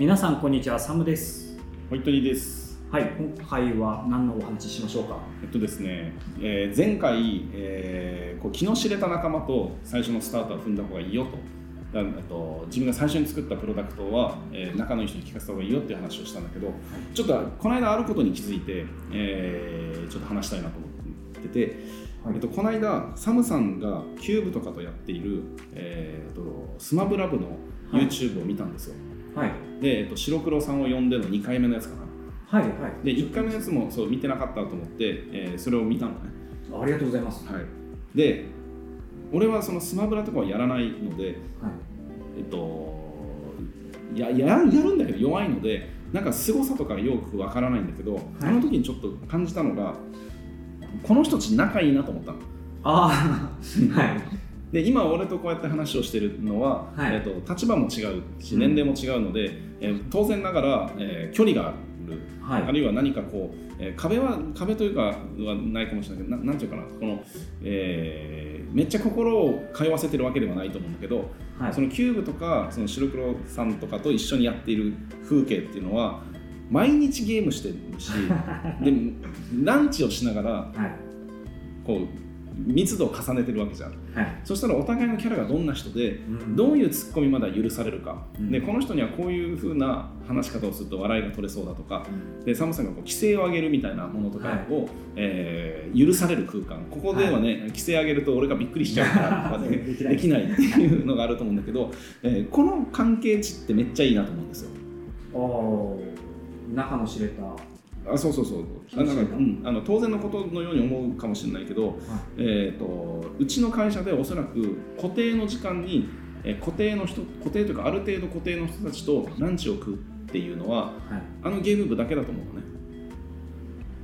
皆さんこんにちはサムですホイットニーです。はい今回は何のお話ししましょうか？えっとですね、えー前回、えーこう気の知れた仲間と最初のスタートは踏んだ方がいいよと。だえっと自分が最初に作ったプロダクトは、えー仲のいい人に聞かせた方がいいよっていう話をしたんだけど、ちょっとこの間あることに気づいて、えーちょっと話したいなと思ってて、はいえっと、この間サムさんがキューブとかとやっている、えー、とスマブラブの YouTube を見たんですよ。はいで、えっと、白黒さんを呼んでの2回目のやつかな。はいはい。で1回目のやつもそう見てなかったと思って、えーそれを見たのね、ありがとうございます。はい、で俺はそのスマブラとかはやらないのではい。えっとやややるんだけど弱いのでなんか凄さとかよくわからないんだけど、あの時にちょっと感じたのがこの人たち仲いいなと思ったの。ああ はいで今俺とこうやって話をしてるのは、はい。えっと立場も違うしうん。年齢も違うので、えー当然ながら、えー距離がある。はい。あるいは何かこう、えー壁は壁というかはないかもしれないけどななんていうかなこの、えーめっちゃ心を通わせてるわけではないと思うんだけど、はい。そのキューブとかその白黒さんとかと一緒にやっている風景っていうのは毎日ゲームしてるし でランチをしながらはい。こう密度を重ねてるわけじゃん。はい。そしたらお互いのキャラがどんな人でうん。どういうツッコミまで許されるか、うん。でこの人にはこういう風な話し方をすると笑いが取れそうだとか。うん。でサムさんがこう規制を上げるみたいなものとかを、えー許される空間。ここではね、規制上げると俺がびっくりしちゃうからとか、ね、できない。っていうのがあると思うんだけど、えーこの関係値ってめっちゃいいなと思うんですよ。おー中の知れた。はあそうそうそう。あなんか、うん、あの当然のことのように思うかもしれないけど、えー、とうちの会社でおそらく固定の時間に、えー固定の人固定というかある程度固定の人たちとランチを食うっていうのははい。あのゲーム部だけだと思うのね。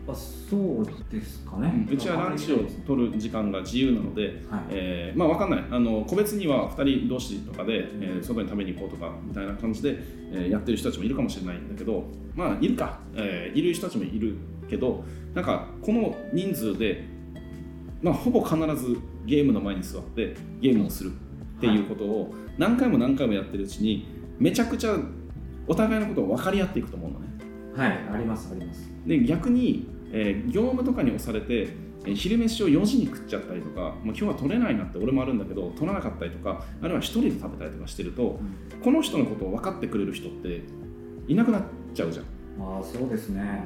あそうですかね。うちはランチを取る時間が自由なので、はい。えーまあ分かんない。あの個別には2人同士とかで、えー外に食べに行こうとかみたいな感じで、えーやってる人たちもいるかもしれないんだけどまあいるか、えーいる人たちもいるけどなんかこの人数で、まあ、ほぼ必ずゲームの前に座ってゲームをするっていうことを何回も何回もやってるうちにめちゃくちゃお互いのことを分かり合っていくと思うのね。はいありますあります。で逆に、えー業務とかに押されて、えー昼飯を4時に食っちゃったりとか、まあ、今日は取れないなって俺もあるんだけど取らなかったりとかあるいは一人で食べたりとかしてるとこの人のことを分かってくれる人っていなくなっちゃうじゃん。ああそうですね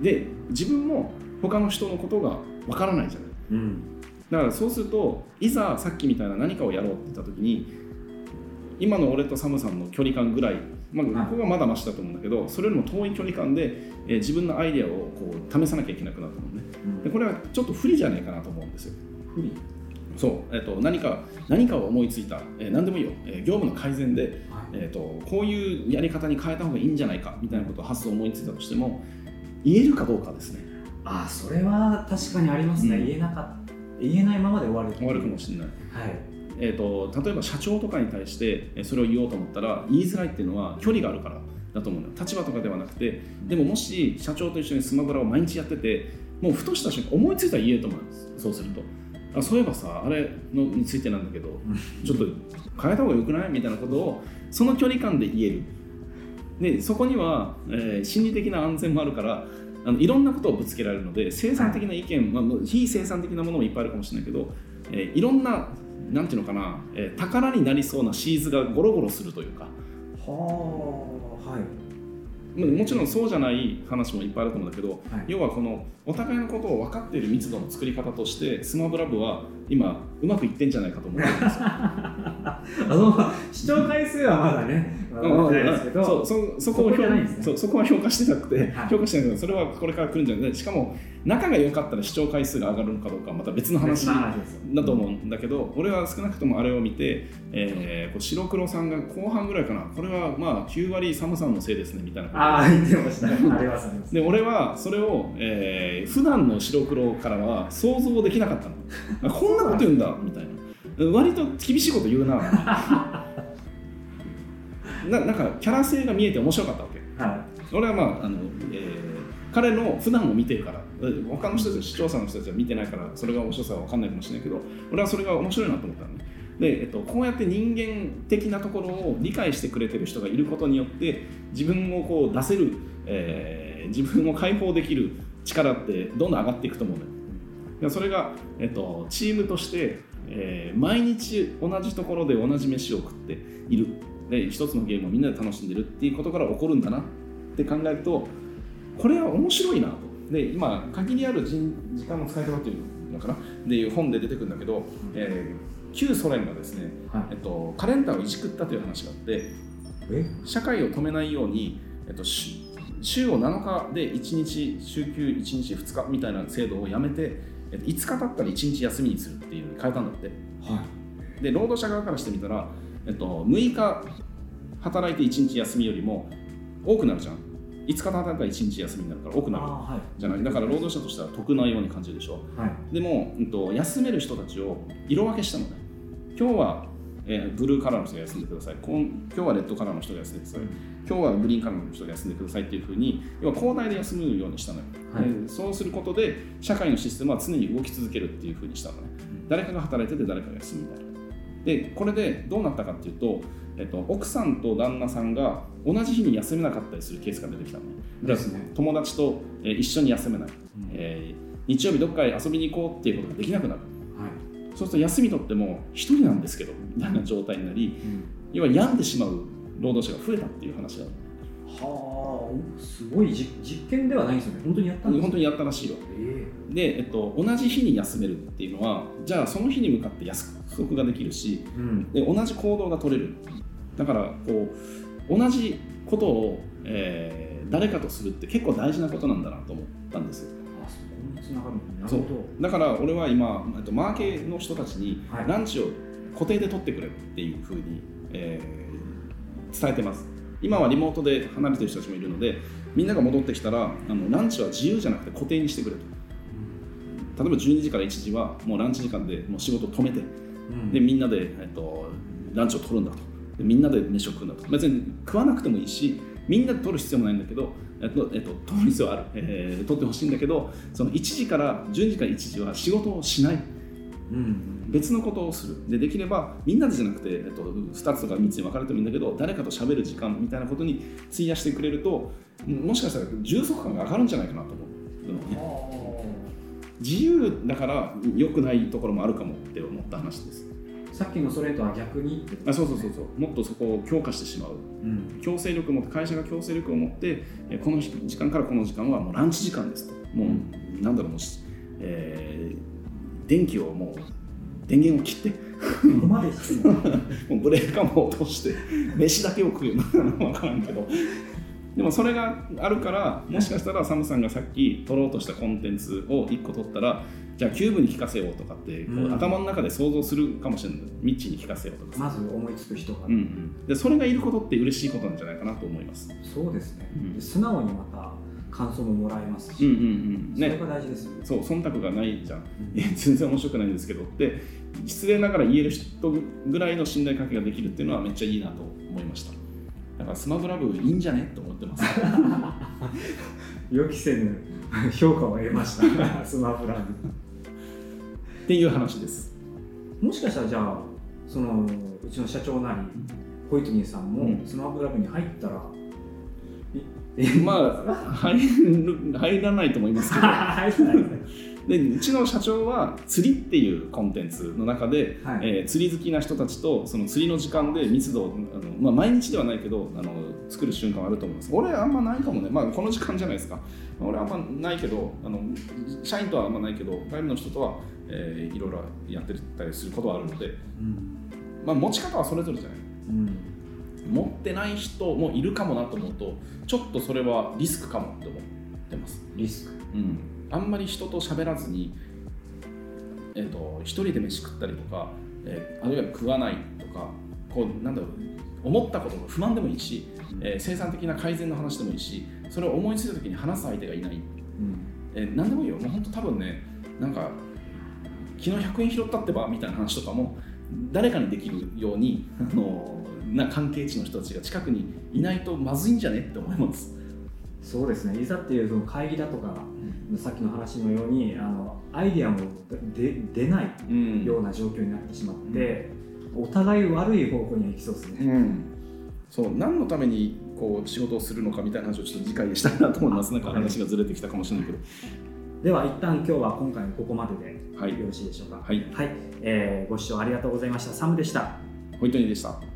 で自分も他の人のことが分からないじゃない。うんだからそうするといざさっきみたいな何かをやろうって言った時に今の俺とサムさんの距離感ぐらい、まあ、ここはまだマシだと思うんだけどそれよりも遠い距離感で、えー自分のアイデアをこう試さなきゃいけなくなったのね。うん。でこれはちょっと不利じゃないかなと思うんですよ。不利？そう、えっと何か何かを思いついた、えー何でもいいよ、えー業務の改善で、はい。えー、とこういうやり方に変えた方がいいんじゃないかみたいなことを発想を思いついたとしても言えるかどうかですね。ああそれは確かにありますね、うん。言えなか言えないままで終わる終わるかもしれない。はいえー、と例えば社長とかに対してえーそれを言おうと思ったら言いづらいっていうのは距離があるからだと思うのよ。立場とかではなくて。でももし社長と一緒にスマブラを毎日やっててもうふとした瞬間思いついたら言えると思うんです。そうすると。あそういえばさあれのについてなんだけどちょっと変えた方がよくない？みたいなことをその距離感で言える。でそこには、えー心理的な安全もあるからあのいろんなことをぶつけられるので生産的な意見、まあ非生産的なものもいっぱいあるかもしれないけど、えーいろんななんていうのかな、えー宝になりそうなシーズがゴロゴロするというか。はあはい。まあもちろんそうじゃない話もいっぱいあると思うんだけど、はい。要はこのお互いのことを分かっている密度の作り方としてスマブラ部は今うまくいってんじゃないかと思ってるんですよ。あの視聴回数はまだねそうそそこを評ゃないんですね。そうそこは評価してなくて、はい。評価してないけどそれはこれから来るんじゃない。しかも仲が良かったら視聴回数が上がるのかどうかはまた別の話だと思うんだけど俺は少なくともあれを見て、えーこう白黒さんが後半ぐらいかな。これはまあ9割サムさんのせいですねみたいなこと。ああ言ってました。ありますあります。で俺はそれを、えー普段の白黒からは想像できなかったの。あ こんなこと言うんだみたいな。割と厳しいこと言うな。ななんかキャラ性が見えて面白かったわけ。は俺はまああの、えー彼の普段を見てるからえ他の人たち視聴者の人たちは見てないからそれが面白さは分かんないかもしれないけど俺はそれが面白いなと思ったのね。で、えっと、こうやって人間的なところを理解してくれてる人がいることによって自分をこう出せる、えー、自分を解放できる力ってどんどん上がっていくと思うのよ。でそれが、えっと、チームとして、えー毎日同じところで同じ飯を食っている。で一つのゲームをみんなで楽しんでるっていうことから起こるんだなって考えるとこれは面白いなと。で今限りある人時間の使い方っていうのかな。っていう本で出てくるんだけど、えー旧ソ連がですね、はい。えっと、カレンダーをいじくったという話があってえ？社会を止めないように、えっと、週週を7日で1日週休1日2日みたいな制度をやめて、えっと、5日経ったら1日休みにするっていうのに変えたんだって。はで労働者側からしてみたら、えっと、6日働いて1日休みよりも多くなるじゃん。5日働いたら1日休みになるから多くなるあはい。じゃない？だから労働者としては得なように感じるでしょ。はい。でも、うん、と休める人たちを色分けしたのね。今日は、えーブルーカラーの人が休んでください。今今日はレッドカラーの人が休んでください。今日はグリーンカラーの人が休んでくださいっていうふうに要は交代で休むようにしたのよ、はい。でそうすることで社会のシステムは常に動き続けるっていうふうにしたのね。誰かが働いてて誰かが休むみたいなでこれでどうなったかっていうと、えっと、奥さんと旦那さんが同じ日に休めなかったりするケースが出てきたのね。ね。友達と、えー一緒に休めない、えー日曜日どっかへ遊びに行こうっていうことができなくなる。はいそうすると休み取っても一人なんですけどみたいな状態になり要は病んでしまう労働者が増えたっていう話がはあすごい実実験ではないんですよね。本当にやったんです本当にやったらしいよ。えで、えっと、同じ日に休めるっていうのはじゃあその日に向かって約束ができるしえうん。で同じ行動が取れる。だからこう同じことを、えー誰かとするって結構大事なことなんだなと思ったんですよ。あそう。だから俺は今えっとマーケの人たちにはい。ランチを固定で取ってくれっていうふうに、えー伝えてます。今はリモートで離れてる人たちもいるのでみんなが戻ってきたらあのランチは自由じゃなくて固定にしてくれと。例えば12時から1時はもうランチ時間でもう仕事を止めて。でみんなで、えっと、ランチを取るんだと。でみんなで飯を食うんだと。別に食わなくてもいいしみんなで取る必要もないんだけど、えっとえっと、取る必要はある、えー取ってほしいんだけどその1時から12時から1時は仕事をしない。うん。別のことをする。でできればみんなでじゃなくて、えっと、2つとか3つに分かれてもいいんだけど誰かと喋る時間みたいなことに費やしてくれるともしかしたら充足感が上がるんじゃないかなと思う。のね自由だから良くないところもあるかもって思った話ですさっきのそれとは逆に？あそうそうそうそう。もっとそこを強化してしまう。うん。強制力を持って会社が強制力を持ってえこの時間からこの時間はもうランチ時間ですと。もうなんだろうもうし、えー電気をもう電源を切って。ここまでも もうブレーカーも落として飯だけを食うような分からんけどでもそれがあるからもしかしたらサムさんがさっき撮ろうとしたコンテンツを1個撮ったらじゃあキューブに聞かせようとかってこう、うん。頭の中で想像するかもしれない。ミッチーに聞かせようとかさ、まず思いつく人が、うんうん、でそれがいることって嬉しいことなんじゃないかなと思います。そうですね、うん。で素直にまた感想ももらえますし、うんうんうん。ね。それが大事ですよ。ねそう忖度がないじゃん。うん。え全然面白くないんですけど。って失礼ながら言える人ぐらいの信頼関係ができるっていうのはめっちゃいいなと思いましただからスマブラ部いいんじゃね？と思ってます。予期せぬ評価を得ました。スマブラっていう話です。部もしかしたらじゃあそのうちの社長なりホイットニーさんもうん。スマブラ部に入ったら、まあ入る入らないと思いますけど。入らないでうちの社長は釣りっていうコンテンツの中で、はい。えー釣り好きな人たちとその釣りの時間で密度をあの、まあ、毎日ではないけどあの作る瞬間はあると思います。俺あんまないかもね、まあ、この時間じゃないですか。俺あんまないけどあの社員とはあんまないけど外部の人とは、えーいろいろやってたりすることはあるので、うん。まあ、持ち方はそれぞれじゃない。うん。持ってない人もいるかもなと思うとちょっとそれはリスクかもって思ってます。リスク。うん、あんまり人と喋らずに、えー、と一人で飯食ったりとか、えーあるいは食わないとかこうなんだろう思ったことが不満でもいいし、えー生産的な改善の話でもいいしそれを思いついた時に話す相手がいない、うん。えー何でもいいよ。もう本当多分ねなんか昨日100円拾ったってばみたいな話とかも誰かにできるようにあのな関係値の人たちが近くにいないとまずいんじゃねって思います。そうですね。いざっていうその会議だとか、さっきの話のようにあのアイディアもで出ないうん。ような状況になってしまって、お互い悪い方向には行きそうですね、うん、そう何のためにこう仕事をするのかみたいな話をちょっと次回でしたいなと思います。なんか話がずれてきたかもしれないけど。では一旦今日は今回もここまでではい。よろしいでしょうか。はい。はい、えーご視聴ありがとうございました。サムでした。ホイットニーでした